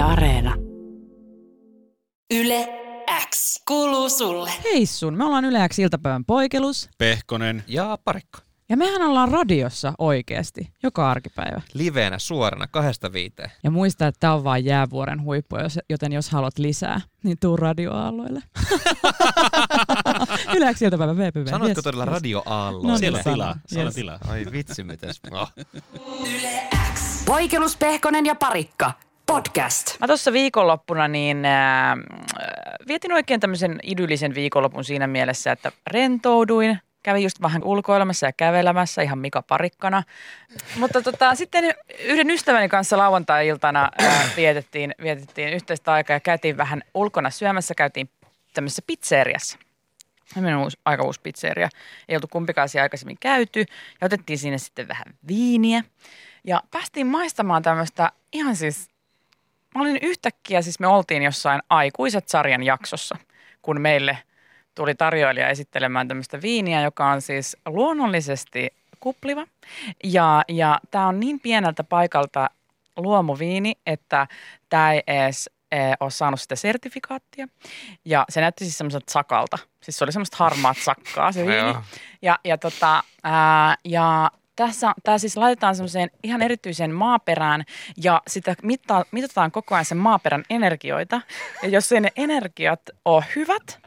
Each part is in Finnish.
Yle Areena. Yle X kuuluu sulle. Hei sun, me ollaan Yle X iltapäivän poikelus. Pehkonen. Ja parikko. Ja mehän ollaan radiossa oikeasti, joka arkipäivä. Liveenä suorana kahdesta viiteen. Ja muista, että tämä on vain jäävuoren huippu, jos- joten jos haluat lisää, niin tuu radioaalloille. Yle X iltapäivän VPV. Sanoitko Yes, todella yes. radioaallo? No Siellä on niin, tilaa. sanon. Siellä on Yes. tilaa. Ai vitsi, mitäs. Oh. Yle X. Poikelus, Pehkonen ja Parikka. Podcast. Mä tuossa viikonloppuna niin äh, vietin oikein tämmöisen idyllisen viikonlopun siinä mielessä, että rentouduin. Kävin just vähän ulkoilemassa ja kävelemässä ihan Mika Parikkana. Mutta tota, sitten yhden ystäväni kanssa lauantai-iltana äh, vietettiin, vietettiin yhteistä aikaa ja käytiin vähän ulkona syömässä. Käytiin tämmöisessä pizzeriassa. Tämmöinen uusi, aika uusi pizzeria. Ei oltu kumpikaan siellä aikaisemmin käyty. Ja otettiin sinne sitten vähän viiniä. Ja päästiin maistamaan tämmöistä ihan siis Mä olin yhtäkkiä, siis me oltiin jossain Aikuiset-sarjan jaksossa, kun meille tuli tarjoilija esittelemään tämmöistä viiniä, joka on siis luonnollisesti kupliva. Ja, ja tämä on niin pieneltä paikalta luomuviini, että tämä ei edes eh, ole saanut sitä sertifikaattia. Ja se näytti siis semmoiselta sakalta. Siis se oli semmoista harmaat sakkaa se viini. Ja, ja, tota, ää, ja tässä, tämä siis laitetaan semmoiseen ihan erityiseen maaperään ja sitä mittaa, mitataan koko ajan sen maaperän energioita. Ja jos ne energiat ole hyvät,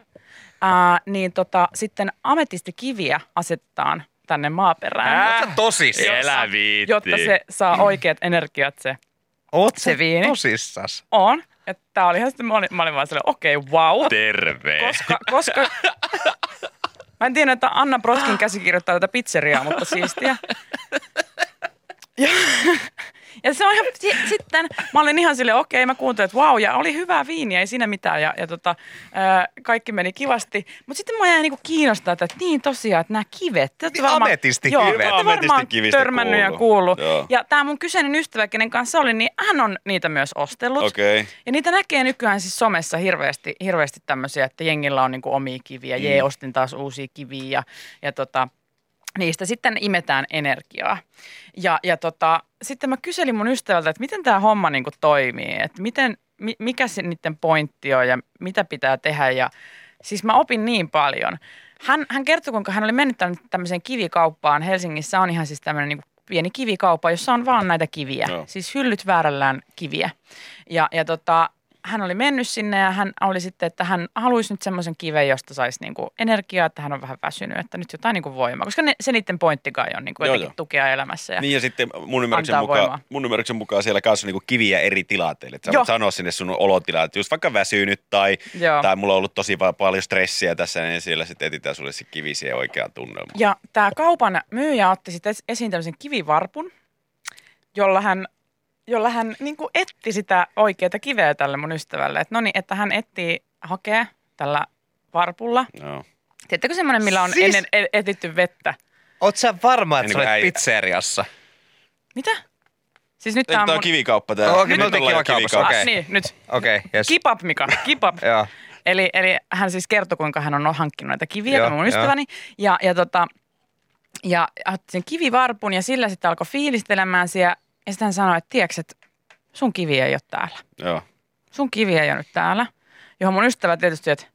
ää, niin tota, sitten ametistikiviä asetetaan tänne maaperään. Ää, tosissaan. Elä viitti. jotta se saa oikeat energiat se Oot se viini. tosissas? on. Tää oli ihan sitten, mä olin, mä olin vaan silleen, okei, okay, wow. Terve. Koska, koska mä en tiedä, että Anna Broskin käsikirjoittaa tätä pizzeriaa, mutta siistiä. Ja, ja se on ihan, si- sitten mä olin ihan silleen, okei, mä kuuntelin, että vau, ja oli hyvää viiniä, ei siinä mitään, ja, ja tota, ää, kaikki meni kivasti. Mutta sitten mä jäin niinku kiinnostaa, että niin tosiaan, että nämä kivet. te Niin ametistikivet. Joo, te ootte varmaan törmännyt ja kuullut. Joo. Ja tämä mun kyseinen ystävä, kenen kanssa oli, niin hän on niitä myös ostellut. Okei. Okay. Ja niitä näkee nykyään siis somessa hirveästi, hirveästi tämmöisiä, että jengillä on niinku omia kiviä. Mm. Jee, ostin taas uusia kiviä ja, ja tota, niistä sitten imetään energiaa. Ja, ja tota, sitten mä kyselin mun ystävältä, että miten tämä homma niinku toimii, että miten, mi, mikä se niiden pointti on ja mitä pitää tehdä. Ja siis mä opin niin paljon. Hän, hän kertoi, kuinka hän oli mennyt tämmöiseen kivikauppaan. Helsingissä on ihan siis tämmöinen niinku pieni kivikauppa, jossa on vaan näitä kiviä. Joo. Siis hyllyt väärällään kiviä. Ja, ja tota, hän oli mennyt sinne ja hän oli sitten, että hän haluaisi nyt semmoisen kiven, josta saisi niinku energiaa, että hän on vähän väsynyt, että nyt jotain niinku voimaa. Koska ne, se niiden pointti kai on niinku Joo, jotenkin joo. tukea elämässä. Ja, Niin ja sitten mun ymmärryksen, mukaan, voimaa. mun ymmärryksen mukaan siellä kanssa on niinku kiviä eri tilanteille. Että sä voit sanoa sinne sun olotilaan, että just vaikka väsynyt tai, Joo. tai mulla on ollut tosi paljon stressiä tässä, niin siellä sitten etsitään sulle se kivi siihen oikeaan tunnelmaan. ja tämä kaupan myyjä otti sitten es- esiin tämmöisen kivivarpun, jolla hän, jolla hän niin kuin etti sitä oikeaa kiveä tälle mun ystävälle. Että no niin, että hän etsii hakea tällä varpulla. Joo. Tiedättekö semmoinen, millä on Siis- ennen e- etitty vettä? Oot sä varma, että Niin sä olet pizzeriassa? Mitä? Siis nyt Tämä tämä on mun... kivikauppa tää. Okei, me Nyt oltiin ollaan kivikaupassa. okei. Ah, niin, nyt. Okei, okay, yes. Kipap, Mika, kipap. Joo. Eli, eli hän siis kertoi, kuinka hän on hankkinut näitä kiviä, tämä mun ystäväni. Ja, ja, tota, ja otti sen kivivarpun ja sillä sitten alkoi fiilistelemään siellä. Ja sitten hän sanoi, että tiedätkö, että sun kivi ei ole täällä. Joo. Sun kivi ei ole nyt täällä. Johon mun ystävä tietysti, että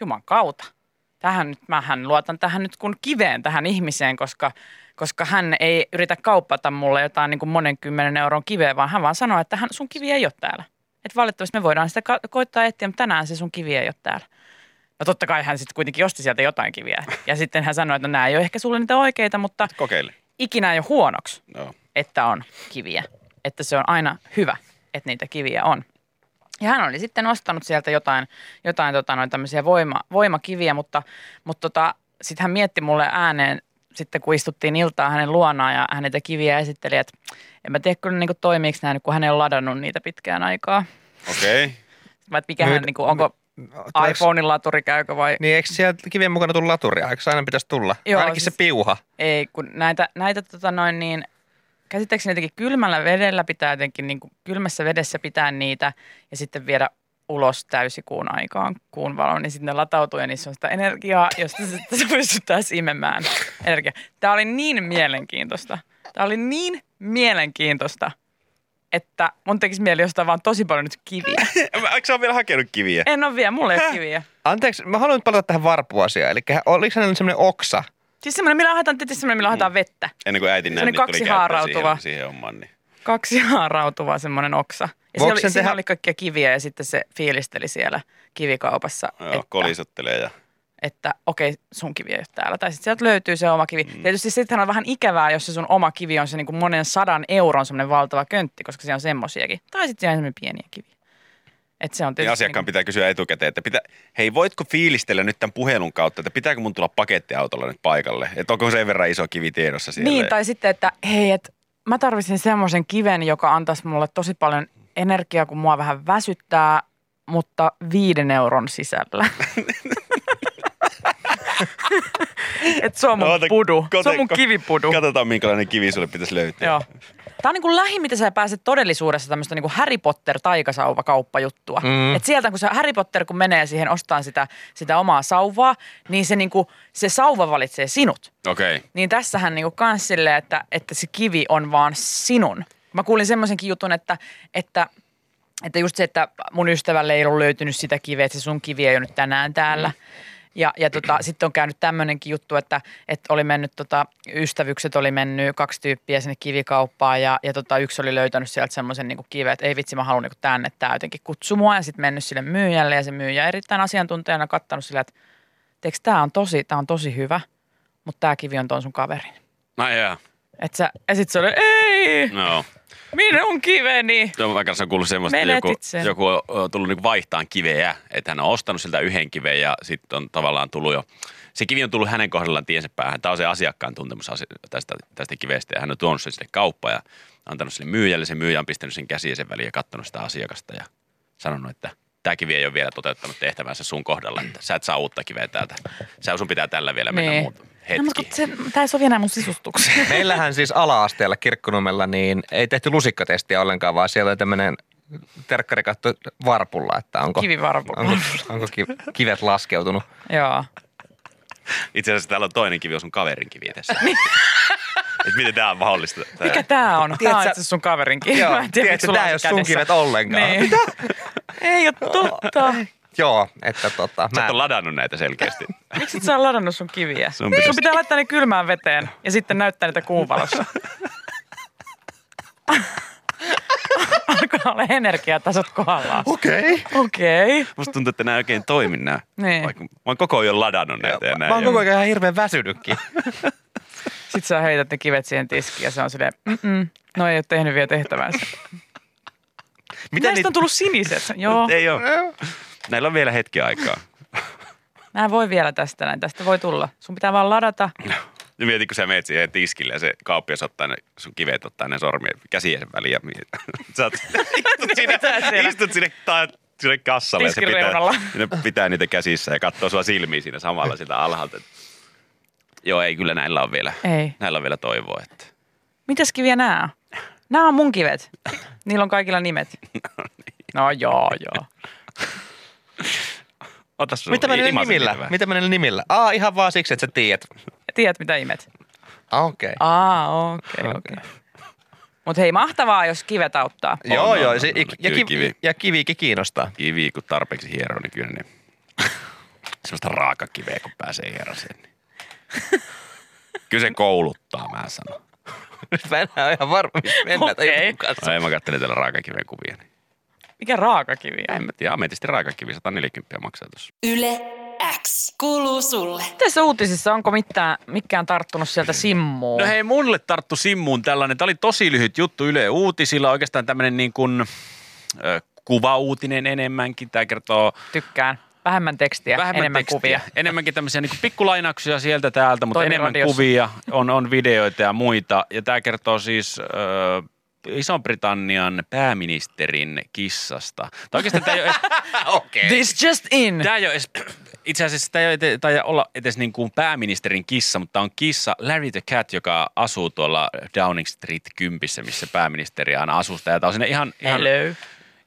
juman kautta. Tähän nyt, mähän luotan tähän nyt kun kiveen tähän ihmiseen, koska, koska hän ei yritä kauppata mulle jotain niin kuin monen kymmenen euron kiveä, vaan hän vaan sanoo, että hän, sun kivi ei ole täällä. Että valitettavasti me voidaan sitä koittaa etsiä, mutta tänään se sun kivi ei ole täällä. No totta kai hän sitten kuitenkin osti sieltä jotain kiviä. Ja sitten hän sanoi, että no nämä ei ole ehkä sulle niitä oikeita, mutta Kokeile. ikinä ei ole huonoksi, Joo. Että on kiviä. Että se on aina hyvä, että niitä kiviä on. Ja hän oli sitten ostanut sieltä jotain, jotain tota, noin tämmöisiä voima, voimakiviä, mutta, mutta tota, sitten hän mietti mulle ääneen, sitten kun istuttiin iltaa hänen luonaan ja hän niitä kiviä esitteli, että en mä tiedä kyllä niin toimiiko nämä, kun hän ei ole ladannut niitä pitkään aikaa. Okei. Okay. Mä, että mikä hän, niin kuin, onko iPhonein laturi käykö vai Niin eikö siellä kivien mukana tulla laturia? Eikö se aina pitäisi tulla? Joo, Ainakin siis- se piuha. ei, kun näitä, näitä tota noin niin, käsittääkseni jotenkin kylmällä vedellä pitää jotenkin, niin kuin kylmässä vedessä pitää niitä ja sitten viedä ulos täysikuun aikaan kuun valon, niin sitten ne latautuu ja niissä on sitä energiaa, josta sitten se pystyttäisiin imemään energiaa. Tämä oli niin mielenkiintoista. Tämä oli niin mielenkiintoista. että mun tekisi mieli ostaa vaan tosi paljon nyt kiviä. Eikö sä ole vielä hakenut kiviä? En ole vielä, mulla ei ole kiviä. Anteeksi, mä haluan nyt palata tähän varpuasiaan. Eli oliko hänellä semmoinen oksa? Siis semmoinen, millä haetaan, tietysti semmoinen, millä haetaan vettä. Ennen kuin äiti näin, Semmoinen niin tuli kaksi haarautuva. siihen, siihen hommaan. Niin. Kaksi haarautuva semmoinen oksa. Ja Voiko siellä oli, tehdä- oli kaikkia kiviä ja sitten se fiilisteli siellä kivikaupassa, Joo, että, kolisuttelee ja että okei, sun kivi ei ole täällä. Tai sitten sieltä löytyy se oma kivi. Mm. Tietysti sittenhän on vähän ikävää, jos se sun oma kivi on se niin kuin monen sadan euron semmoinen valtava köntti, koska siellä on semmosiakin. Tai sitten siellä on semmoinen pieniä kiviä. Et se on Ja tietysti asiakkaan niin pitää kysyä etukäteen, että pitää, hei voitko fiilistellä nyt tämän puhelun kautta, että pitääkö mun tulla pakettiautolla nyt paikalle? Että onko sen verran iso kivi tiedossa siellä? Niin, tai sitten, että hei, et mä tarvitsin semmoisen kiven, joka antaisi mulle tosi paljon energiaa, kun mua vähän väsyttää, mutta viiden euron sisällä. Et se on mun Oota, pudu. kote- se on mun kivipudu. Katsotaan, minkälainen kivi sulle pitäisi löytää. Joo. Tämä on niin kuin lähin, mitä sä pääset todellisuudessa tämmöistä niin kuin Harry Potter taikasauva-kauppajuttua. Mm. Mm. Et sieltä kun se Harry Potter kun menee siihen ostaan sitä, sitä omaa sauvaa, niin se, niin kuin, se sauva valitsee sinut. Okei. Okay. Niin tässähän niinku kans silleen, että, että se kivi on vaan sinun. Mä kuulin semmoisenkin jutun, että, että, että just se, että mun ystävälle ei ollut löytynyt sitä kiveä, että se sun kivi ei ole nyt tänään täällä. Ja, ja tota, sitten on käynyt tämmöinenkin juttu, että, että oli mennyt, tota, ystävykset oli mennyt kaksi tyyppiä sinne kivikauppaan ja, ja tota, yksi oli löytänyt sieltä semmoisen niin kiven, että ei vitsi mä haluan niin tänne, että tämä jotenkin kutsuu mua ja sitten mennyt sille myyjälle ja se myyjä erittäin asiantuntijana kattanut sillä, että teekö tämä on tosi, tää on tosi hyvä, mutta tämä kivi on ton sun kaverin. No jaa. Et sä, ja sit se oli, ei, No. Minun kiveni. Joo, mä kanssa on kuullut semmoista, että joku, sen. joku on on tullut niinku vaihtaan kiveä, että hän on ostanut siltä yhden kiven ja sitten on tavallaan tullut jo, se kivi on tullut hänen kohdallaan tiensä päähän. Tämä on se asiakkaan tuntemus tästä, tästä kivestä ja hän on tuonut sen sinne kauppaan ja antanut sille myyjälle. Se myyjä on pistänyt sen käsiä sen väliin ja katsonut sitä asiakasta ja sanonut, että tämä kivi ei ole vielä toteuttanut tehtävänsä sun kohdalla, että sä et saa uutta kiveä täältä. Sä sun pitää tällä vielä mennä Niin. Muut No, hetki. mutta se, tää ei sovi enää mun sisustukseen. Meillähän siis ala-asteella kirkkonummella niin ei tehty lusikkatestiä ollenkaan, vaan siellä oli tämmöinen terkkari katto varpulla, että onko, Kivivarpulla. onko, onko ki- kivet laskeutunut. Joo. Itse asiassa täällä on toinen kivi, on sun kaverin kivi tässä. Et miten tämä on mahdollista? Tää- Mikä tää on? Tää on itse sun kaverinkin. Joo, Mä en tiedä, tiedätkö, on ei ole sun kivet ollenkaan. Niin. ei ole totta. Joo, että tota, Sä mä, et ole ladannut näitä selkeästi. Miksi et sä ole ladannut sun kiviä? Sun pitäisi- sun pitää laittaa ne kylmään veteen ja sitten näyttää niitä kuuvalossa. Alkaa olla energiatasot kohdallaan. Okei. Okei. Okay. Musta tuntuu, että nämä ei oikein toimi nämä. Niin. Vaikka mä oon koko ajan ladannut näitä. Ja Mä näin. oon koko ajan ihan hirveän väsynytkin. Sitten sä heität ne kivet siihen tiskiin ja se on silleen, Mm-mm, no ei ole tehnyt vielä tehtävänsä. Mitä Näistä on tullut siniset. Joo, Ei ole. Näillä on vielä hetki aikaa. nämä voi vielä tästä näin. Tästä voi tulla. Sun pitää vaan ladata. Ja mieti, kun sä meet siihen tiskille ja se kauppias ottaa ne, sun kivet ottaa ne sormien käsien väliin ja miet. sä oot, istut, siellä. istut sinne, ta, sinne kassalle ja se pitää, ne pitää niitä käsissä ja katsoo sua silmiin siinä samalla sitä alhaalta. Joo, ei kyllä näillä on vielä, Ei. näillä on vielä toivoa. Että. Mitäs kiviä nämä on? Nämä on mun kivet. Niillä on kaikilla nimet. No joo, joo. Ota sun Mitä imasen nimillä? Mitä niillä nimillä? Aa, ihan vaan siksi, että sä tiedät. Tiedät mitä imet? Ah, Okei. Okay. Aa, okei, okay, okei. Okay. Mutta hei, mahtavaa, jos kivet auttaa. Joo, on, joo. on, se, on, ja, ja, kivi, kivi. ja kivikin kiinnostaa. Kivi, kun tarpeeksi hieroo, niin kyllä niin. Semmoista raakakiveä, kun pääsee hieroseen. Niin. Kyllä se kouluttaa, mä sanon. Nyt mä en ole ihan varma, missä mennään Okei. okay. No, ei mä kattelin täällä raakakiven kuvia. Niin. Mikä raakakivi on? En mä tiedä, ametisti raakakivi 140 maksaa tuossa. Yle X kuuluu sulle. Tässä uutisissa onko mitään, mikään tarttunut sieltä simmuun? No hei, mulle tarttu Simmuun tällainen. Tämä oli tosi lyhyt juttu Yle Uutisilla. Oikeastaan tämmöinen niin kuin, ö, kuvauutinen enemmänkin. Tämä kertoo Tykkään. Vähemmän tekstiä, vähemmän enemmän tekstiä. kuvia. Enemmänkin tämmöisiä niin pikkulainauksia sieltä täältä, mutta Toimii enemmän radiossa. kuvia, on, on videoita ja muita. Ja tämä kertoo siis ö, Ison-Britannian pääministerin kissasta. Tai oikeastaan tämä ei ole edes, Okei. This just in. tämä ei ole edes, itse asiassa tämä ei ole, tai olla edes niin kuin pääministerin kissa, mutta on kissa Larry the Cat, joka asuu tuolla Downing Street 10, missä pääministeri aina asustaa. Ja tämä on sinne ihan, ihan, Hello.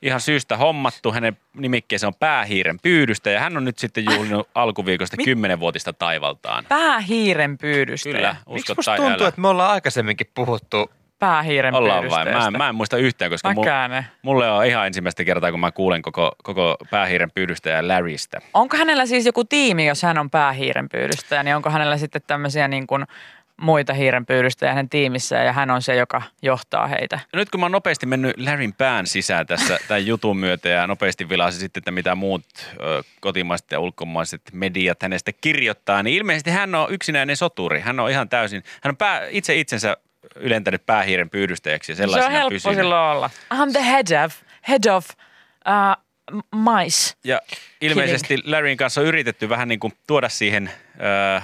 ihan syystä hommattu. Hänen nimikkeensä on päähiiren pyydystä ja hän on nyt sitten juhlinut alkuviikosta kymmenenvuotista taivaltaan. Päähiiren pyydystä. Kyllä, Miksi uskot musta tai tuntuu, älä. että me ollaan aikaisemminkin puhuttu päähiiren Ollaan vain. Mä, en- mä en muista yhtään, koska mu, mulle on ihan ensimmäistä kertaa, kun mä kuulen koko, koko päähiiren pyydystäjä Larrystä. Onko hänellä siis joku tiimi, jos hän on päähiiren pyydystäjä, niin onko hänellä sitten tämmöisiä niin kuin muita hiiren pyydystäjä hänen tiimissä ja hän on se, joka johtaa heitä? Nyt kun mä oon nopeasti mennyt Larryn pään sisään tässä tämän jutun myötä ja nopeasti vilasin sitten, että mitä muut ö, kotimaiset ja ulkomaiset mediat hänestä kirjoittaa, niin ilmeisesti hän on yksinäinen soturi. Hän on ihan täysin, hän on pää, itse itsensä ylentänyt päähiiren pyydystäjäksi ja Se on sellaisena helppo pysynyt. silloin olla. I'm the head of, head of uh, mice. Ja ilmeisesti Larryn kanssa on yritetty vähän niin kuin tuoda siihen ö,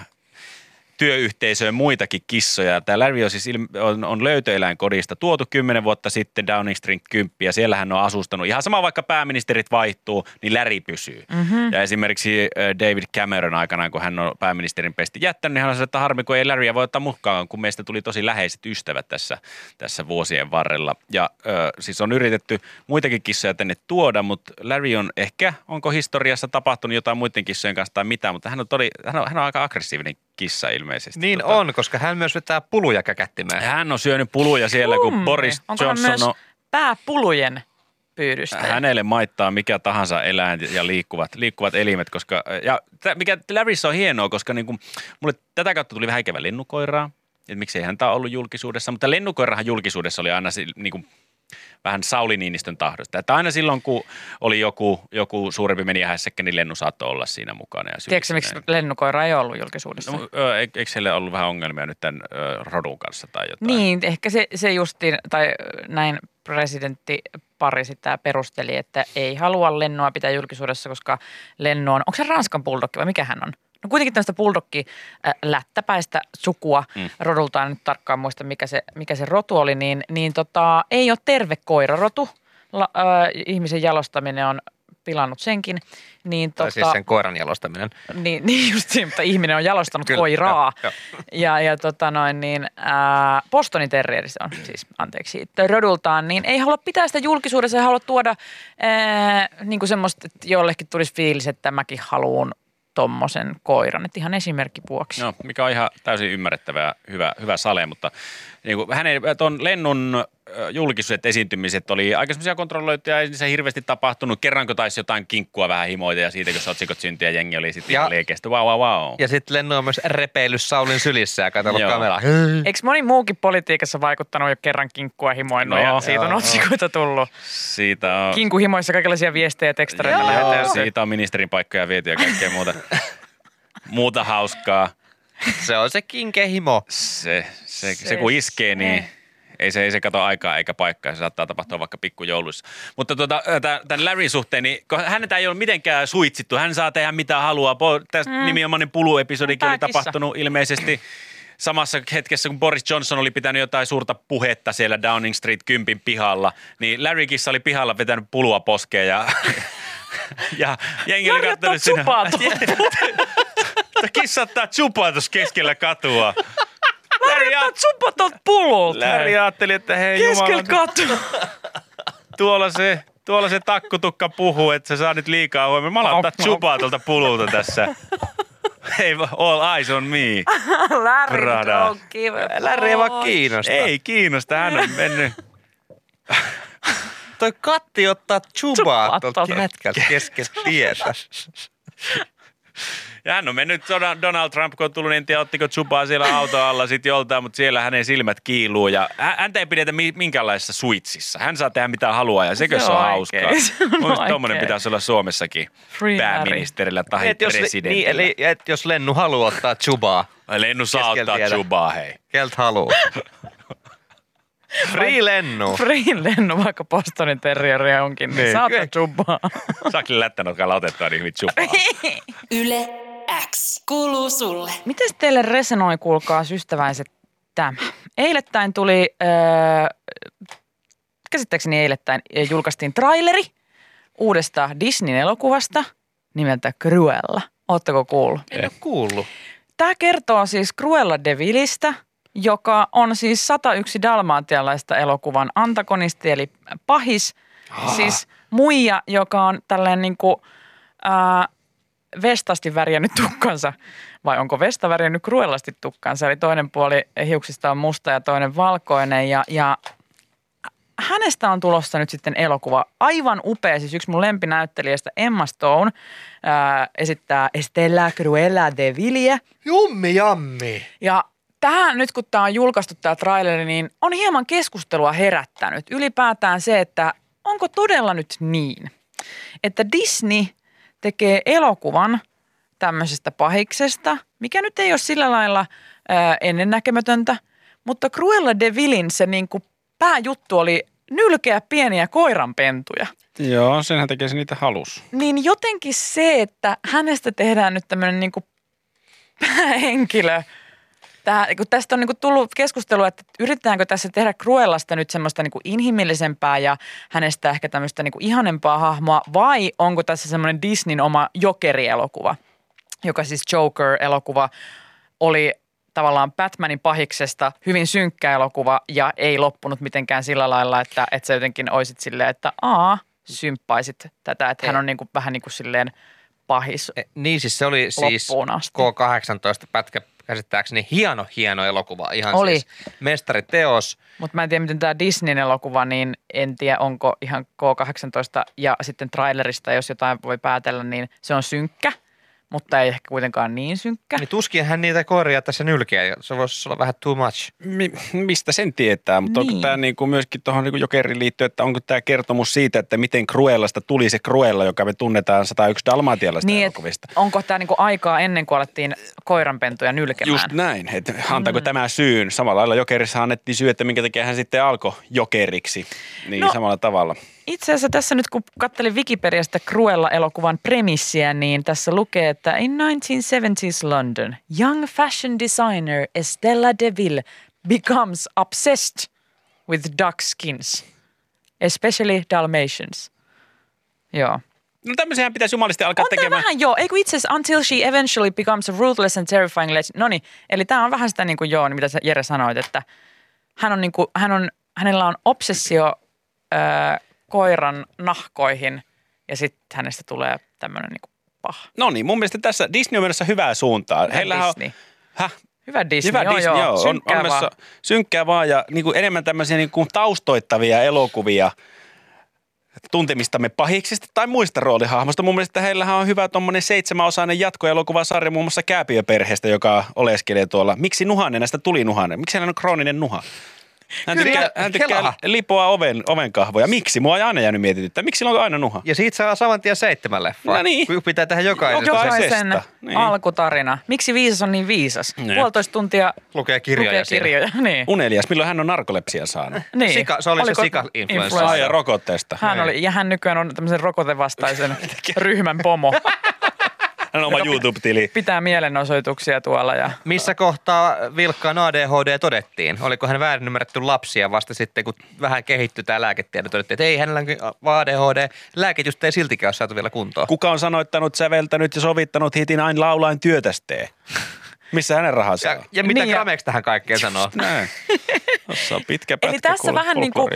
työyhteisöön muitakin kissoja. Tämä Larry on siis ilme- on, on löytöeläinkodista tuotu kymmenen vuotta sitten Downing Street 10 ja siellä hän on asustanut. Ihan sama vaikka pääministerit vaihtuu, niin Larry pysyy. Mm-hmm. Ja esimerkiksi David Cameron aikanaan, kun hän on pääministerin pesti jättänyt, niin hän sanoi, että harmi, kun ei Larryä voi ottaa mukaan, kun meistä tuli tosi läheiset ystävät tässä, tässä vuosien varrella. Ja ö, siis on yritetty muitakin kissoja tänne tuoda, mutta Larry on ehkä, onko historiassa tapahtunut jotain muiden kissojen kanssa tai mitä, mutta hän on, todi, hän on, hän on aika aggressiivinen kissa ilmeisesti. Niin Tota, on, koska hän myös vetää puluja käkättimeen. Hän on syönyt puluja siellä, kun Kummi. Boris Onko hän Johnson myös on, pääpulujen pyydystäjä? hänelle maittaa mikä tahansa eläin ja liikkuvat, liikkuvat elimet, koska, ja mikä Larryssa on hienoa, koska niin kuin, mulle tätä kautta tuli vähän ikävä lennukoiraa, että miksei häntä ollut julkisuudessa, mutta lennukoirahan julkisuudessa oli aina si- niin kuin, vähän Sauli Niinistön tahdosta. Että aina silloin, kun oli joku, joku suurempi menijähässäkkä, niin lennu saattoi olla siinä mukana. Ja Tiedätkö miksi lennukoira ei ollut julkisuudessa? No, ö, eikö heille ollut vähän ongelmia nyt tämän ö, rodun kanssa tai jotain? Niin, ehkä se, se justiin, tai näin presidentti pari sitä perusteli, että ei halua lennoa pitää julkisuudessa, koska lenno on, onko se Ranskan bulldog vai mikä hän on? No kuitenkin tämmöistä bulldogki äh, lättäpäistä sukua mm. rodultaan, nyt tarkkaan muista mikä se, mikä se rotu oli, niin, niin tota, ei ole terve koirarotu. La, äh, ihmisen jalostaminen on pilannut senkin. Niin, Tai siis sen koiran jalostaminen. niin, niin just siinä, mutta ihminen on jalostanut Kyllä, koiraa. joo, Ja, ja tota noin, niin, ää, Bostonin terrieri se on siis, anteeksi, rodultaan, niin ei halua pitää sitä julkisuudessa ja halua tuoda ää, niin kuin semmoista, että jollekin tulisi fiilis, että mäkin haluan tommosen koiran. Että ihan esimerkki vuoksi. No, mikä on ihan täysin ymmärrettävää, hyvä, hyvä sale, mutta niin kuin hänen ton lennun ö, julkisuudet esiintymiset oli aika semmoisia kontrolloituja, ei se hirveästi tapahtunut. Kerranko taisi jotain kinkkua vähän himoita ja siitä, kun otsikot syntyy ja jengi oli sitten Ja- ihan liikestä. Wow, wow, wow. Ja sitten Lennu on myös repeillyt Saulin sylissä ja katsellut kameraa. Eikö moni muukin politiikassa vaikuttanut jo kerran kinkkua himoinut No, ja siitä on joo, otsikoita tullut. Siitä on, Kinkuhimoissa kaikenlaisia viestejä ja tekstareita Joo, lähetelty. siitä on ministerin paikkoja viety ja kaikkea muuta, muuta hauskaa. Se on se kinkehimo. Se, se, se, Se- kun iskee, niin se. Ei se, ei se kato aikaa eikä paikkaa. Se saattaa tapahtua vaikka pikkujouluissa. Mutta tuota, tämän Larryn suhteen, niin häntä ei ole mitenkään suitsittu. Hän saa tehdä mitä haluaa. Tästä mm. nimenomainen puluepisodikin oli tapahtunut ilmeisesti samassa hetkessä, kun Boris Johnson oli pitänyt jotain suurta puhetta siellä Downing Street 10 pihalla, niin Larry Kissa oli pihalla vetänyt pulua poskeen ja, ja jengi oli katsonut sinne. Kissa ottaa tuossa keskellä katua. Larry ottaa tsupat tuolta pululta. Larry ajatteli, että hei Keskellä jumala, katua. tuolla se, tuolla se takkutukka puhuu, että sä saa nyt liikaa huomioon. Mä alan chupaa tuolta pululta tässä. Hei, all eyes on me. Larry, Prada. don't give a Larry ei vaan kiinnosta. Ei kiinnosta, hän on mennyt. Toi katti ottaa chubaa tuolta tuolta. jätkältä kesken tietä. Ja hän on mennyt Donald- Donald Trump, kun on tullut, niin en tiedä, ottiko chupaa siellä auton alla sitten joltain, mutta siellä hänen silmät kiiluu ja hä- häntä ei pidetä mi- minkälaisessa suitsissa. Hän saa tehdä mitä haluaa ja sekö Se se on on hauskaa. Mielestäni tommonen oikein. pitäisi olla Suomessakin Free pääministerillä tai Et jos, presidentillä. niin, eli et jos Lennu haluaa ottaa chubaa, Lennu saa ottaa chubaa, hei. keltä haluaa? Free Lennu. Free lennu, vaikka Bostonin terrieri onkin, niin, Niin. saattaa chubaa. Saakli lättänokalla otettua niin hyvin chubaa. Yle X kuuluu sulle. Miten teille resonoi, kuulkaa ystäväiset, tämä? Eilettäin tuli, öö, käsittääkseni eilettäin äh, julkaistiin traileri uudesta Disneyn elokuvasta nimeltä Cruella. Ootteko kuullut? En ole kuullut. Tämä kertoo siis Cruella de Vilistä, joka on siis 101 dalmaatialaista elokuvan antagonisti, eli pahis. Siis muija, joka on tällainen niin kuin, ää, vestasti värjännyt tukkansa, vai onko Vesta värjännyt kruellasti tukkansa. Eli toinen puoli hiuksista on musta ja toinen valkoinen. Ja, ja hänestä on tulossa nyt sitten elokuva. Aivan upea, siis yksi mun lempinäyttelijästä Emma Stone ää, esittää Estella Cruella de Ville. Jummi jammi. Ja tähän nyt kun tämä on julkaistu tämä traileri, niin on hieman keskustelua herättänyt. Ylipäätään se, että onko todella nyt niin, että Disney tekee elokuvan tämmöisestä pahiksesta, mikä nyt ei ole sillä lailla ää, ennennäkemätöntä, mutta Cruella de Villin se niin kuin pääjuttu oli nylkeä pieniä koiranpentuja. Joo, senhän tekee se niitä halus. Niin jotenkin se, että hänestä tehdään nyt tämmöinen niin kuin päähenkilö, Tää, kun tästä on niin kuin tullut keskustelua, että yritetäänkö tässä tehdä Cruellasta nyt semmoista niin kuin inhimillisempää ja hänestä ehkä tämmöistä niin kuin ihanempaa hahmoa, vai onko tässä semmoinen Disneyn oma jokerielokuva, joka siis Joker-elokuva oli tavallaan Batmanin pahiksesta hyvin synkkä elokuva ja ei loppunut mitenkään sillä lailla, että, että sä jotenkin oisit silleen, että aa, symppaisit tätä, että hän on niin kuin, vähän niin kuin silleen pahis. Niin siis se oli siis Loppuun asti. K18 pätkä käsittääkseni hieno, hieno elokuva. Ihan Oli. siis mestariteos. Mutta mä en tiedä, miten tämä Disneyn elokuva, niin en tiedä, onko ihan K18 ja sitten trailerista, jos jotain voi päätellä, niin se on synkkä, mutta ei ehkä kuitenkaan niin synkkä. Niin tuskin hän niitä koiria tässä nylkeä. Se voisi olla vähän too much. Mi- mistä sen tietää, mutta niin. Onko tämä niinku myöskin tuohon niinku Jokerin liittyen, että onko tämä kertomus siitä, että miten Cruellasta tuli se Cruella, joka me tunnetaan 101 Dalmatialaista Niin, et elokuvista? onko tämä niinku aikaa ennen kuin alettiin koiranpentuja nylkemään? Just näin, että antaako mm. tämä syyn? Samalla lailla Jokerissa annettiin syy, että minkä takia hän sitten alkoi Jokeriksi, niin. No. samalla tavalla. Itse asiassa tässä nyt kun katselin Wikipediasta Cruella-elokuvan premissiä, niin tässä lukee, että in 1970s London, young fashion designer Estella DeVille becomes obsessed with duck skins, especially Dalmatians. Joo. No tämmöisiähän pitäisi jumalisti alkaa On tekemään. vähän joo, ei kun itse asiassa until she eventually becomes a ruthless and terrifying legend. No niin, eli tämä on vähän sitä niin kuin joo, niin mitä sä Jere sanoit, että hän on niin kuin, hän on, hänellä on obsessio ö, koiran nahkoihin ja sitten hänestä tulee tämmöinen niin paha. No niin, mun mielestä tässä Disney on menossa hyvää suuntaan. Hyvä Heillähän on, Disney. häh? Hyvä Disney, Hyvä joo, Disney, joo. On, Synkkää on menossa vaan. synkkää vaan ja niin kuin enemmän tämmöisiä niin kuin taustoittavia elokuvia tuntemistamme pahiksista tai muista roolihahmoista. Mun mielestä heillähän on hyvä tuommoinen seitsemänosainen jatkoelokuvasarja muun muassa Kääpiöperheestä, joka oleskelee tuolla. Miksi Nuhanen näistä tuli Nuhanen? Miksi hän on krooninen nuha? Hän Kyllä, tykkää, hän tykkää lipoa oven, ovenkahvoja. Miksi? Mua on aina jäänyt mietityttää. Miksi sillä on aina nuha? Ja siitä saa saman tien seitsemän leffaa. No niin. Pitää tehdä. Jokaisen. Jokaisen Niin. alkutarina. Miksi viisas on niin viisas? Niin. Puolitoista tuntia Lukee kirjoja lukee kirjoja. Niin. Unelias, milloin hän on narkolepsia saanut? niin. Sika- se oli se Oliko sika-influenssa. Ai ja rokotteesta. Hän Niin. oli, ja hän nykyään on tämmöisen rokotevastaisen ryhmän pomo. Hän on oma YouTube-tili. Pitää mielenosoituksia tuolla ja Missä kohtaa Vilkkaan ADHD todettiin? Oliko hän väärin ymmärretty lapsia vasta sitten, kun vähän kehittyi tämä lääketiede? Todettiin, että ei hänellä on ADHD. Lääkitystä ei siltikään ole saatu vielä kuntoon. Kuka on sanoittanut, säveltänyt ja sovittanut hitin Ain laulain työtästee? Missä hänen rahansa Ja, on? ja mitä Niin ja- Gramex tähän kaikkeen sanoo? Näin. Tuossa on pitkä pätkä Eli tässä vähän niin kuin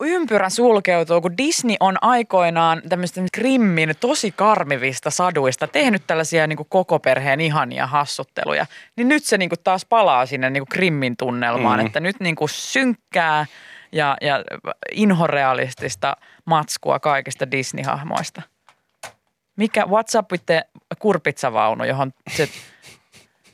ympyrä sulkeutuu, kun Disney on aikoinaan tämmöistä Grimmin tosi karmivista saduista tehnyt tällaisia niin kuin koko perheen ihania hassutteluja. Niin nyt se niin kuin taas palaa sinne niin kuin Grimmin tunnelmaan, Mm. mm. että nyt niin kuin synkkää ja, ja inhorealistista matskua kaikista Disney-hahmoista. Mikä, what's up with the kurpitsavaunu, johon se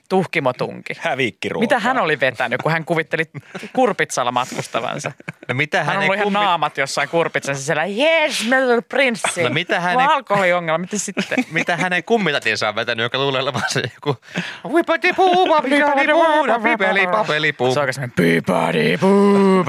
tuhkimo tunki? Hävikkiruokaa. Mitä hän oli vetänyt, kun hän kuvitteli kurpitsalla matkustavansa? No mitä Hän on hänen ollut ihan kummi- naamat jossain kurpitsassa siellä, yes, little prinssi. No mitä hänen- alkoholiongelma, mitä sitten? mitä hänen kummitatinsa on vetänyt, joka luulee olevansa joku whippati puu, papeli. Se on oikein semmoinen pipadi puu.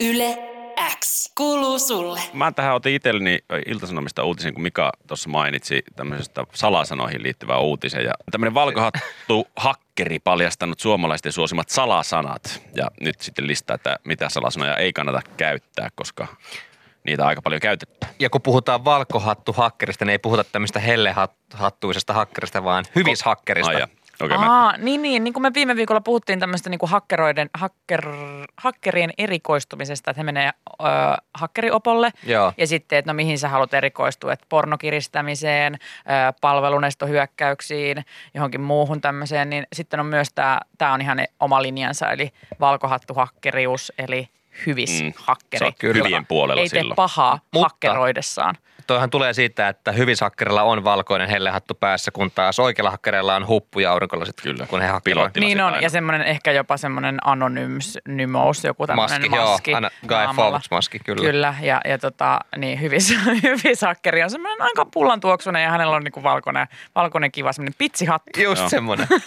Yle X kuuluu sulle. Mä tähän otin itselleni Iltasanomista uutisen, kun Mika tuossa mainitsi tämmöisestä salasanoihin liittyvää uutisen. Ja tämmöinen valkohattu hakkeri paljastanut suomalaisten suosimat salasanat. Ja nyt sitten listaa, että mitä salasanoja ei kannata käyttää, koska niitä aika paljon käytetään. Ja kun puhutaan valkohattu hakkerista, niin ei puhuta tämmöistä hellehattuisesta hakkerista, vaan hyvishakkerista. Ai Kokemättä. Aa, niin, niin, niin kuin me viime viikolla puhuttiin tämmöistä niin kuin hakkeroiden, hacker, hakkerien erikoistumisesta, että he menee ö, hakkeriopolle Joo. ja sitten, että no mihin sä haluat erikoistua, että pornokiristämiseen, ö, palvelunestohyökkäyksiin, johonkin muuhun tämmöiseen, niin sitten on myös tämä, tämä on ihan oma linjansa, eli valkohattuhakkerius, eli hyvis Mm. hakkeri. Se on kyllä hyvien puolella Ei tee silloin. pahaa Mutta- hakkeroidessaan. Toihan tulee siitä, että hyvishakkerilla on valkoinen hellehattu päässä, kun taas oikealla hakkerilla on huppu ja aurinkolasit, Kyllä. kun he hakkeroi. Pilotti. Niin on, aina. ja semmoinen ehkä jopa semmoinen anonyms, nymous, joku tämmöinen Maski, maski. joo, aina Guy. Fawkes-maski, kyllä. Kyllä, ja, ja tota, niin hyvis, hyvis hakkeri on semmoinen aika pullan tuoksunen ja hänellä on niinku valkoinen, valkoinen kiva semmoinen pitsihattu. Just Joo. semmoinen.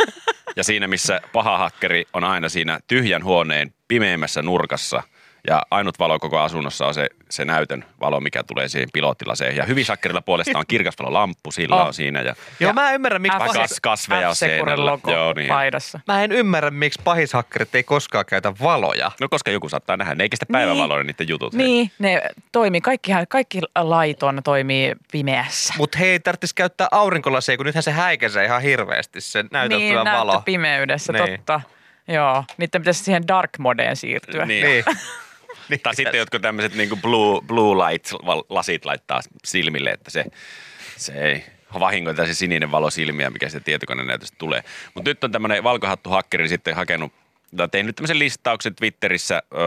Ja siinä, missä paha hakkeri on aina siinä tyhjän huoneen pimeimmässä nurkassa ja ainut valo koko asunnossa on se, se näytön valo, mikä tulee siihen pilottilaseen. Ja hyvissä puolesta on kirkas lamppu, sillä Oh. on siinä. Ja Joo, mä en ymmärrä, miksi F- pahis... kas- kasveja on seinällä. Joo, niin. paidassa. Mä en ymmärrä, miksi pahishakkerit ei koskaan käytä valoja. No koska joku saattaa nähdä, ne ei kestä päivänvaloa niin. niiden jutut. Niin, ne toimii, kaikkihan, kaikki laiton toimii pimeässä. Mutta he ei tarvitsisi käyttää aurinkolaseja, kun nythän se häikäisee ihan hirveästi, se näyteltyä niin, valo. näyttö pimeydessä, Niin. totta. Joo, niiden pitäisi siihen dark modeen siirtyä. Niin. Niin. Tai sitten jotkut tämmöiset niin blue, blue light val- lasit laittaa silmille, että se, se ei vahingoita se sininen valo silmiä, mikä se tietokoneen näytöstä tulee. Mutta nyt on tämmöinen valkohattu hakkeri sitten hakenut tai tehnyt tämmöisen listauksen Twitterissä öö,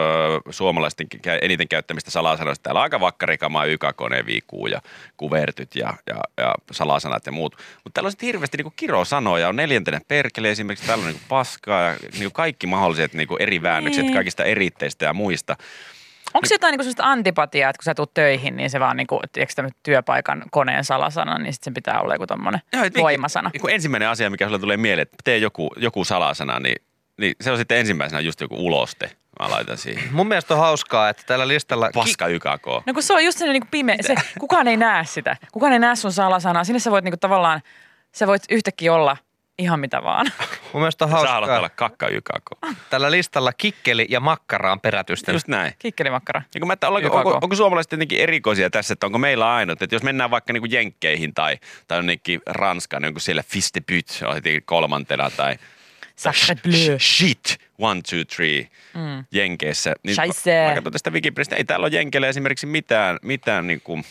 suomalaisten eniten käyttämistä salasanoista. Täällä on aika vakkarikamaa YK-koneen viikuu ja kuvertyt ja, ja, ja salasanat ja muut. Mutta täällä on sitten hirveästi niinku kirosanoja. On neljäntenä perkele esimerkiksi. Täällä on niinku paskaa ja niinku kaikki mahdolliset niinku eri väännökset Niin. kaikista eritteistä ja muista. Onko se jotain niinku sellaista antipatiaa, että kun sä tulet töihin, niin se vaan niinku, tiedätkö sä nyt työpaikan koneen salasana, niin sitten sen pitää olla joku tommonen Joo, voimasana. Niin kun ensimmäinen asia, mikä sulle tulee mieleen, että tee joku, joku salasana, niin, niin se on sitten ensimmäisenä just joku uloste. Mä laitan siihen. Mun mielestä on hauskaa, että tällä listalla... Paska YKK. No kun se on just sellainen niinku pimeä, se, kukaan ei näe sitä. Kukaan ei näe sun salasanaa. Sinne sä voit niinku tavallaan, sä voit yhtäkkiä olla ihan mitä vaan. Mun mielestä on Sä haluat hauskaa. olla kakka YKK. Tällä listalla kikkeli ja makkara on perätysten. Just näin. Kikkelimakkara. Niin kun mä, että onko, onko, onko, suomalaiset jotenkin erikoisia tässä, että onko meillä ainut, että jos mennään vaikka niin kuin Jenkkeihin tai, tai jonnekin Ranskaan, niin onko siellä Fiste Pyt on heti kolmantena tai Sacre bleu. Shit, one, two, three, mm. Jenkeissä. Niin Scheisse. Mä katson tästä Wikipediasta, ei täällä ole Jenkeillä esimerkiksi mitään, mitään niin kuin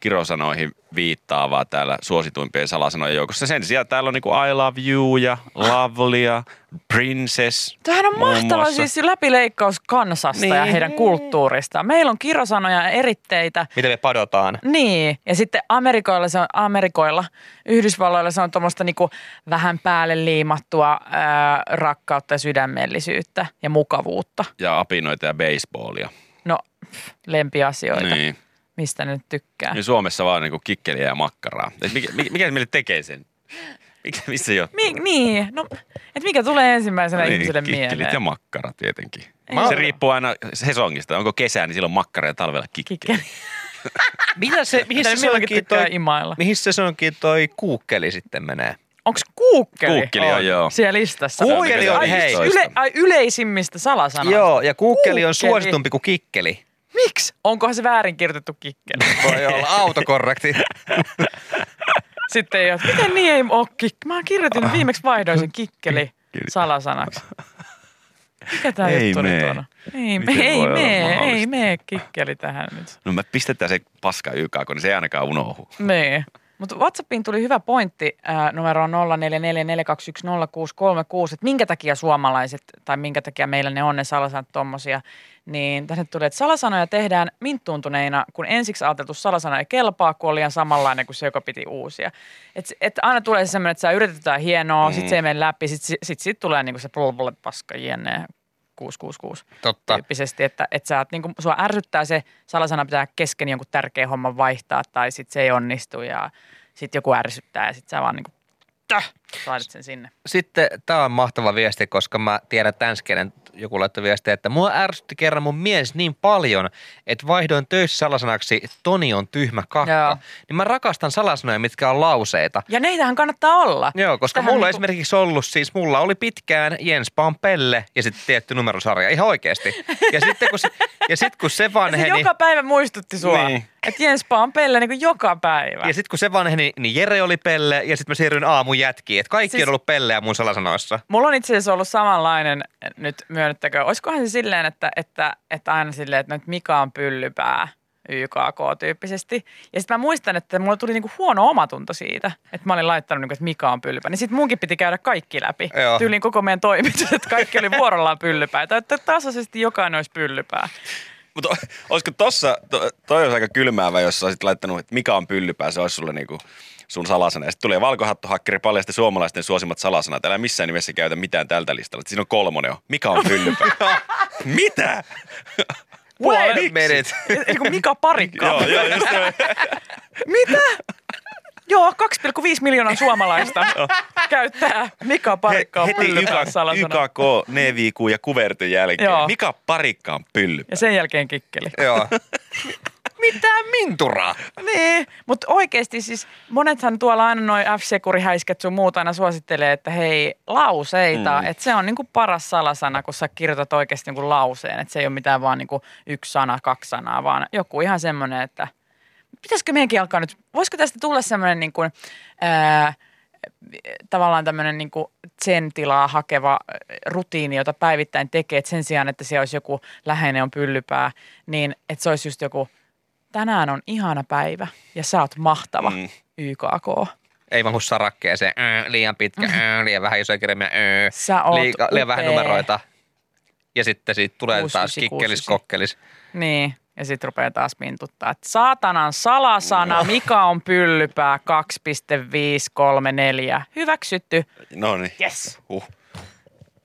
kirosanoihin viittaavaa täällä suosituimpien salasanojen joukossa. Sen sijaan täällä on niin kuin I love you ja lovely ja princess. Tämähän on muun mahtava muassa. siis läpileikkaus kansasta niin. ja heidän kulttuurista. Meillä on kirosanoja ja eritteitä. Mitä me padotaan. Niin, ja sitten Amerikoilla se on, Amerikoilla, Yhdysvalloilla se on tuommoista niinku vähän päälle liimattua ää, rakkautta ja sydämellisyyttä ja mukavuutta. Ja apinoita ja baseballia. No, lempiasioita, niin. Mistä nyt tykkää. niin Suomessa vaan niin kuin kikkeliä ja makkaraa. Et mikä, mikä, mikä meille tekee sen? Mikä, missä jo? Mi- niin, no, et mikä tulee ensimmäisenä niin, ihmiselle kikkelit mieleen? ja makkara tietenkin. Ei. Se riippuu aina sesongista. Onko kesä, niin silloin makkara ja talvella kikkeli. Mitä se, mihin se sonkin tykkää toi, imailla. mihin se sonkin toi kuukkeli sitten menee? Onko kuukkeli? Kuukkeli on, joo. Siellä listassa. Kuukkeli on- ai, hei. Yle, ai, yleisimmistä salasanoista. Joo, ja kuukkeli on Kuukkeli. suositumpi kuin kikkeli. Miksi? Onkohan se väärin kirjoitettu kikkeli? Voi olla autokorrekti. Sitten ei ole, miten niin ei ole kik... Mä kirjoitin viimeksi vaihdoin sen kikkeli salasanaksi. Mikä tää Ei juttu mee. Ei, Miten ei mee, ei mee kikkeli tähän nyt. No me pistetään se paska YK, kun se ei ainakaan unohdu. Niin. Mutta WhatsAppiin tuli hyvä pointti äh, numero 0444210636, että minkä takia suomalaiset tai minkä takia meillä ne on ne salasanat tommosia. Niin tänne tuli, että salasanoja tehdään minttuuntuneina, kun ensiksi ajateltu salasana ei kelpaa, kun on liian samanlainen kuin se, joka piti uusia. Et, et aina tulee se semmoinen, että sä yrität jotain hienoa, mm. sit se ei mene läpi, sit, sit, sit, sit tulee niinku se jenne 666 Totta. tyyppisesti, että, että sä oot, niin kuin, sua ärsyttää se salasana pitää kesken jonkun tärkeän homman vaihtaa tai sitten se ei onnistu ja sitten joku ärsyttää ja sitten sä vaan niin kuin, täh, laitat sen sinne. Sitten tämä on mahtava viesti, koska mä tiedän skenen, joku laittoi viestiä, että mua ärsytti kerran mun mies niin paljon, että vaihdoin töissä salasanaksi Toni on tyhmä kakka. Joo. Niin mä rakastan salasanoja, mitkä on lauseita. Ja neitähän kannattaa olla. Joo, koska Tähän mulla niinku- esimerkiksi ollut, siis mulla oli pitkään Jens Pampelle ja sitten tietty numerosarja, ihan oikeasti. Ja sitten kun se, ja sit, kun se Ja se vanheni, joka päivä muistutti sua, Niin. että Jenspa on pelle niin kuin joka päivä. ja sitten kun se vanheni, niin Jere oli Pelle ja sitten mä siirryin aamun jätkiin kaikki. Että kaikki Siis- on ollut pellejä mun salasanoissa. Mulla on itse asiassa ollut samanlainen, nyt myönnettäkö, olisikohan se silleen, että, että, että aina silleen, että nyt Mika on pyllypää YKK-tyyppisesti. Ja sitten mä muistan, että mulla tuli niinku huono omatunto siitä, että mä olin laittanut, niinku, että Mika on pyllypää. Niin sitten munkin piti käydä kaikki läpi. Joo. Tyyliin koko meidän toimitus, että kaikki oli vuorollaan pyllypäitä. Että tasaisesti jokainen olisi pyllypää. Mutta olisiko tossa, to, toi olisi aika kylmäävä, jos sä olisit laittanut, että mikä on pyllypää, se olisi sulle niinku sun salasana. Ja sitten tulee valkohattuhakkeri paljasti suomalaisten suosimat salasanat. Älä missään nimessä käytä mitään tältä listalta. Siinä on kolmonen jo. Mikä on pyllypää? Mitä? Wait Miksi? minute. Eli kun Mika Parikka. joo, joo, just se. Mitä? Joo, 2,5 miljoonaa suomalaista käyttää Mika Parikka on Heti pyllypää YK, salasana. YKK, Neviku ja Kuvertyn jälkeen. Joo. Mikä parikka on pyllypää? Ja sen jälkeen kikkeli. Joo. Mitä minturaa? Niin, mutta oikeasti siis monethan tuolla aina noin F-Securihäiskät sun muut aina suosittelee, että hei, lauseita, mm. että se on niinku paras salasana, kun sä kirjoitat oikeasti niinku lauseen, että se ei ole mitään vaan niinku yksi sana, kaksi sanaa, vaan joku ihan semmoinen, että pitäisikö meidänkin alkaa nyt, voisiko tästä tulla semmoinen niin kuin, ää, tavallaan tämmöinen niin kuin zen-tilaa hakeva rutiini, jota päivittäin tekee, että sen sijaan, että siellä olisi joku läheinen on pyllypää, niin että se olisi just joku, tänään on ihana päivä ja sä oot mahtava, Mm. YKK. Ei vaan kun sarakkeeseen. Öö, liian pitkä, öö, liian vähän isoja kirjaimia, öö, liika, liian vähän numeroita. Ja sitten siitä tulee Kuusi, taas kikkelis, kokkelis. Niin, ja sitten rupeaa taas mintuttaa, että saatanan salasana, mikä on pyllypää 2,534. Hyväksytty. No niin. Yes. Huh.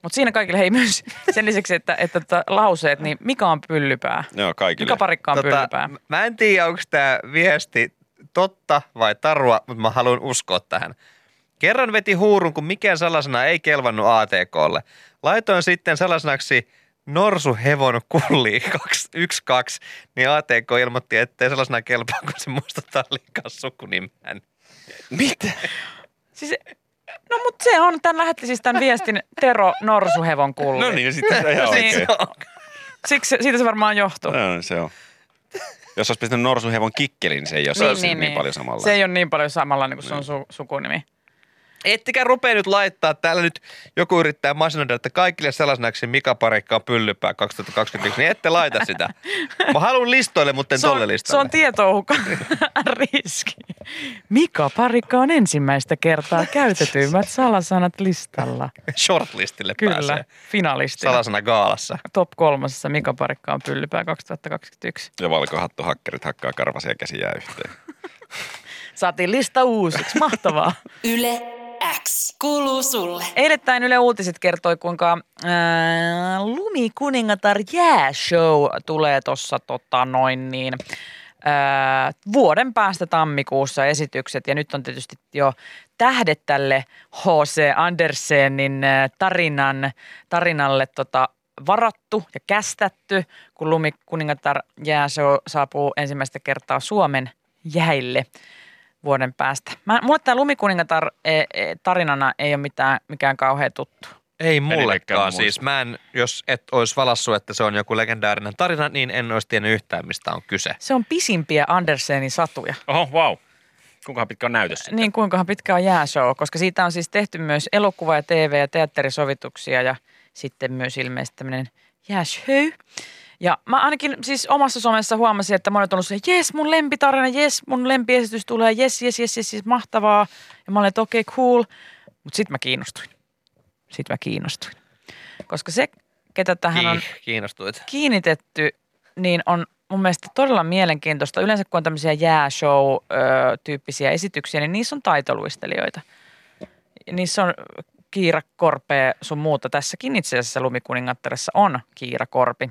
Mutta siinä kaikille hei myös sen lisäksi, että, että tota, lauseet, niin mikä on pyllypää? Joo, kaikille. Mikä parikka on tota, pyllypää? mä en tiedä, onko tämä viesti totta vai tarua, mutta mä haluan uskoa tähän. Kerran veti huurun, kun mikään salasana ei kelvannut ATKlle. Laitoin sitten salasanaksi norsuhevon kulli 12, niin ATK ilmoitti, ettei salasana kelpaa, kun se muistuttaa liikaa sukunimeään. Mitä? Siis, no mutta se on, tämän lähetti siis tämän viestin Tero Norsuhevon kulli. No niin, sitten se on ihan Niin. oikein. Siksi, siitä se varmaan johtuu. No, niin, se on. Jos olisi pistänyt norsuhevon kikkelin, niin se ei olisi niin, niin, niin, paljon samalla. Se ei ole niin paljon samalla niin kuin sun su- sukunimi. Ettekä rupea nyt laittaa, täällä nyt joku yrittää masinoida, että kaikille sellaisnaksi Mika Parikka on pyllypää 2021, niin ette laita sitä. Mä haluan listoille, mutta en Se on, tolle se listalle. on tietouhukan riski. Mika Parikka on ensimmäistä kertaa käytetyimmät salasanat listalla. Shortlistille Kyllä, pääsee. finalistina. Salasana gaalassa. Top kolmosessa Mika Parikka on pyllypää 2021. Ja valkohattuhakkerit hakkaa karvasia käsiä yhteen. Saatiin lista uusiksi, mahtavaa. Yle X kuuluu sulle. Eilettäin Yle Uutiset kertoi, kuinka ää, Lumikuningatar jääshow tulee tuossa tota, noin niin, ää, vuoden päästä tammikuussa esitykset. Ja nyt on tietysti jo tähdet tälle H.C. Andersenin tarinan, tarinalle tota, varattu ja kästätty, kun Lumikuningatar jääshow saapuu ensimmäistä kertaa Suomen jäille vuoden päästä. Mä, mulle tämä Lumikuningatar e, e, tarinana ei ole mitään, mikään kauhean tuttu. Ei mullekaan siis. Mä en, jos et olisi valassu, että se on joku legendaarinen tarina, niin en olisi tiennyt yhtään, mistä on kyse. Se on pisimpiä Andersenin satuja. Oho, wow. Kuinka pitkä on näytös? Niin kuinkahan pitkä on jääshow, koska siitä on siis tehty myös elokuva- ja TV- ja teatterisovituksia ja sitten myös ilmeisesti tämmöinen jääshow. Ja mä ainakin siis omassa somessa huomasin, että monet on ollut se, jes mun lempitarina, jes mun lempiesitys tulee, jes, jes, jes, jes, jes mahtavaa. Ja mä olin, että okei, okay, cool. Mutta sitten mä kiinnostuin. Sitten mä kiinnostuin. Koska se, ketä tähän on kiinnostuit. kiinnitetty, niin on mun mielestä todella mielenkiintoista. Yleensä kun on tämmöisiä jääshow-tyyppisiä esityksiä, niin niissä on taitoluistelijoita. Niissä on Kiira Korpe sun muuta. Tässäkin itse asiassa Lumikuningattaressa on Kiira Korpi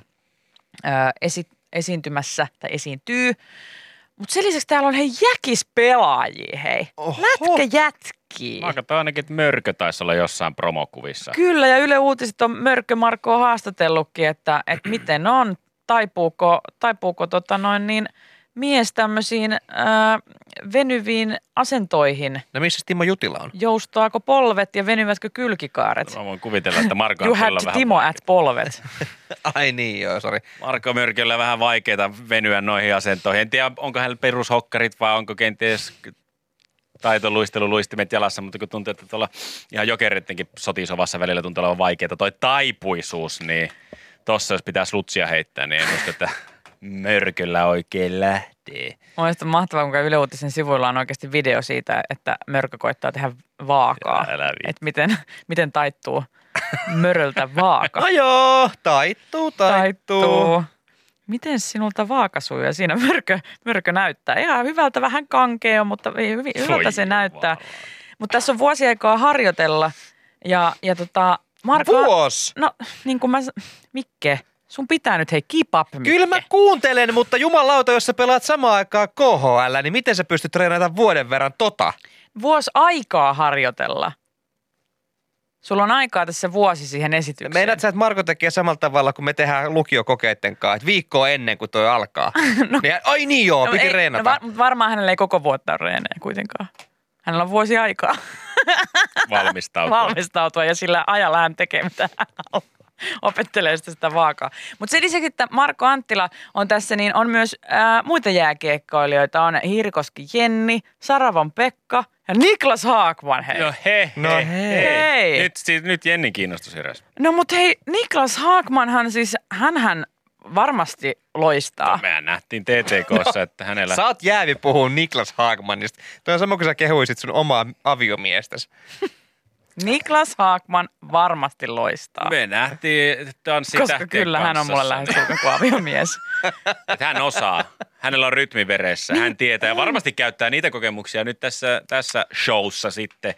esi- esiintymässä tai esiintyy. Mutta sen lisäksi täällä on hei jäkispelaajia, hei. Oho. Lätkä jätkii. Mä ainakin, että Mörkö taisi olla jossain promokuvissa. Kyllä, ja Yle Uutiset on Mörkö Markkoa haastatellutkin, että, että miten on, taipuuko, taipuuko tota noin niin, mies tämmöisiin ää, venyviin asentoihin. No missä Timo Jutila on? Joustaako polvet ja venyvätkö kylkikaaret? Mä voin kuvitella, että Marko on vähän, Timo at polvet. Ai niin, joo, sori. Marko Mörköllä vähän vaikeita venyä noihin asentoihin. En tiedä, onko hänellä perushokkarit vai onko kenties taitoluisteluluistimet jalassa, mutta kun tuntuu, että tuolla ihan jokerittenkin sotisovassa välillä tuntuu olevan vaikeaa toi taipuisuus, niin tossa jos pitää slutsia heittää, niin en usko, että mörköllä oikein lähtee. Mielestäni on mahtavaa, kun Yle Uutisen sivuilla on oikeasti video siitä, että Mörkö koittaa tehdä vaakaa. Älä. Että miten, miten taittuu möröltä vaaka. No joo, taittuu, taittuu. Miten sinulta vaaka sujuu? Ja siinä mörkö, mörkö näyttää. Ihan hyvältä, vähän kankea, mutta hy- hyvältä se näyttää. Mutta tässä on vuosi aikaa harjoitella. Ja, ja tota, Marko... Vuos. No, niin kuin mä... Mikke, sun pitää nyt hei keep up. Kyllä mä kuuntelen, mutta jumalauta, jos sä pelaat samaan aikaan KHL, niin miten sä pystyt treenaamaan vuoden verran tota? Vuosi aikaa harjoitella. Sulla on aikaa tässä vuosi siihen esitykseen. Meidät sä, että Marko tekee samalla tavalla, kun me tehdään lukiokokeiden kanssa, että viikkoa ennen kuin toi alkaa. no. niin, ai niin joo, piti ei, reenata. No, var, varmaan hänellä ei koko vuotta ole reenejä kuitenkaan. Hänellä on vuosi aikaa Valmistautua. valmistautua ja sillä ajalla hän tekee mitä hän haluaa. opettelee sitä, sitä vaakaa. Mutta sen lisäksi, että Marko Anttila on tässä, niin on myös ää, muita jääkiekkoilijoita. On Hirkoski Jenni, Saravon Pekka ja Niklas Haakman. Hei. No he, No he, hei. Hei. Nyt, siis, nyt Jennin kiinnostus heräsi. No mutta hei, Niklas Haakmanhan siis, hänhän varmasti loistaa. Mehän nähtiin TTKssa, että hänellä... Sä oot jäävi puhua Niklas Haagmanista. Toi on sama kuin sä kehuisit sun omaa aviomiestäsi. Niklas Haakman varmasti loistaa. Me nähtiin Koska tanssitähtien kyllä hän on mulle kuin aviomies. Hän osaa. Hänellä on rytmi veressä. Hän tietää ja varmasti käyttää niitä kokemuksia nyt tässä, tässä showssa sitten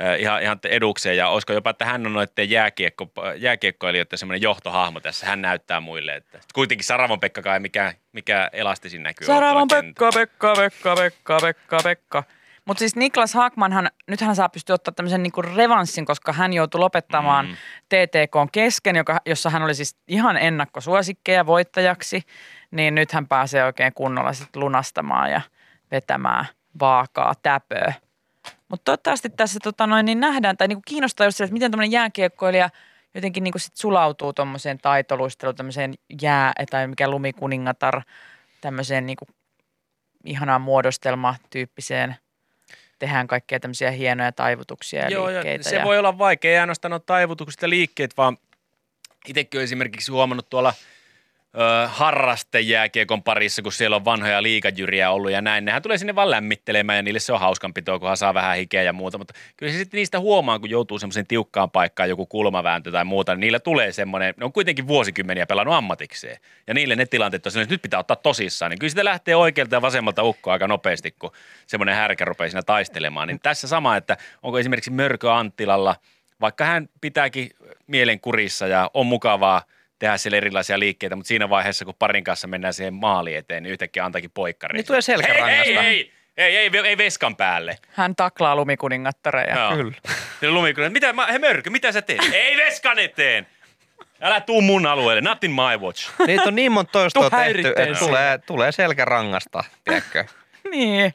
äh, ihan, ihan edukseen. Ja olisiko jopa, että hän on noiden jääkiekko, jääkiekkoilijoiden semmoinen johtohahmo tässä. Hän näyttää muille. Että kuitenkin Saravon Pekka kai mikä, mikä elastisin näkyy. Saravon kentällä. Pekka, Pekka, Pekka, Pekka, Pekka, Pekka. Mutta siis Niklas Haakmanhan, nyt hän saa pystyä ottaa tämmöisen niinku revanssin, koska hän joutui lopettamaan mm. TTK kesken, joka, jossa hän oli siis ihan ennakkosuosikkeja voittajaksi. Niin nyt hän pääsee oikein kunnolla sit lunastamaan ja vetämään vaakaa täpöä. Mutta toivottavasti tässä tota noin, niin nähdään, tai niinku kiinnostaa just se, että miten tämmöinen jääkiekkoilija jotenkin niinku sit sulautuu tuommoiseen taitoluisteluun, tämmöiseen jää- tai mikä lumikuningatar, tämmöiseen niinku ihanaan muodostelmatyyppiseen, tehdään kaikkea tämmöisiä hienoja taivutuksia ja Joo, liikkeitä. ja se ja... voi olla vaikea, ei ainoastaan ole taivutukset ja liikkeet, vaan itsekin olen esimerkiksi huomannut tuolla harrastejääkiekon parissa, kun siellä on vanhoja liikajyriä ollut ja näin. Nehän tulee sinne vaan lämmittelemään ja niille se on hauskanpitoa, kunhan saa vähän hikeä ja muuta. Mutta kyllä se sitten niistä huomaa, kun joutuu semmoiseen tiukkaan paikkaan, joku kulmavääntö tai muuta, niin niillä tulee semmoinen, ne on kuitenkin vuosikymmeniä pelannut ammatikseen. Ja niille ne tilanteet on että nyt pitää ottaa tosissaan. Niin kyllä sitä lähtee oikealta ja vasemmalta ukkoa aika nopeasti, kun semmoinen härkä rupeaa siinä taistelemaan. Niin tässä sama, että onko esimerkiksi Mörkö Anttilalla, vaikka hän pitääkin mielen kurissa ja on mukavaa tehdä siellä erilaisia liikkeitä, mutta siinä vaiheessa, kun parin kanssa mennään siihen maali eteen, niin yhtäkkiä antaakin poikkari. Niin tulee selkärangasta. Ei, ei, ei, ei, ei, ei veskan päälle. Hän taklaa lumikuningattareja. Joo. Kyllä. Ja lumikuningas, mitä, mä, he mörkö, mitä sä teet? ei veskan eteen! Älä tuu mun alueelle, not in my watch. Niitä on niin monta toistoa tehty, että tulee, tulee selkärangasta, tiedätkö? Niin.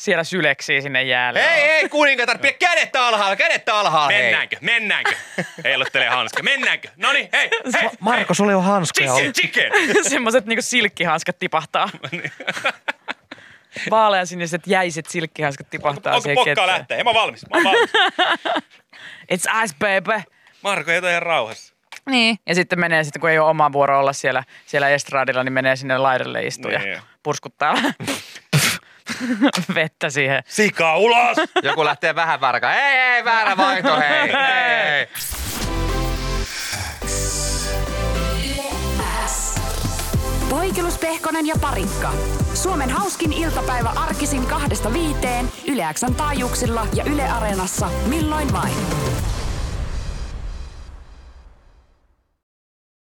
Siellä syleksii sinne jäälle. Hei, hei, kuningatar, pidä kädet alhaalla, kädet alhaalla, hei. Mennäänkö, mennäänkö? Heiluttele hanska, mennäänkö? Noni, hei, hei, Marko, sulla ei ole hanskoja chicken, ollut. chicken. Semmoiset niinku silkkihanskat tipahtaa. Vaalean siniset jäiset silkkihanskat tipahtaa Onko siihen pokkaa lähteä? Hei, mä oon valmis, mä oon valmis. It's ice, baby. Marko, jätä ihan rauhassa. Niin. Ja sitten menee, sitten kun ei ole oma vuoro olla siellä, siellä estradilla, niin menee sinne laidalle istua Niin. ja purskuttaa vettä siihen. Sika ulos! Joku lähtee vähän värkaan. Ei, ei, väärä vaihto, hei, hei, hei. Poikelus, Pehkonen ja Parikka. Suomen hauskin iltapäivä arkisin kahdesta viiteen Yle Xn taajuuksilla ja Yle Areenassa milloin vain.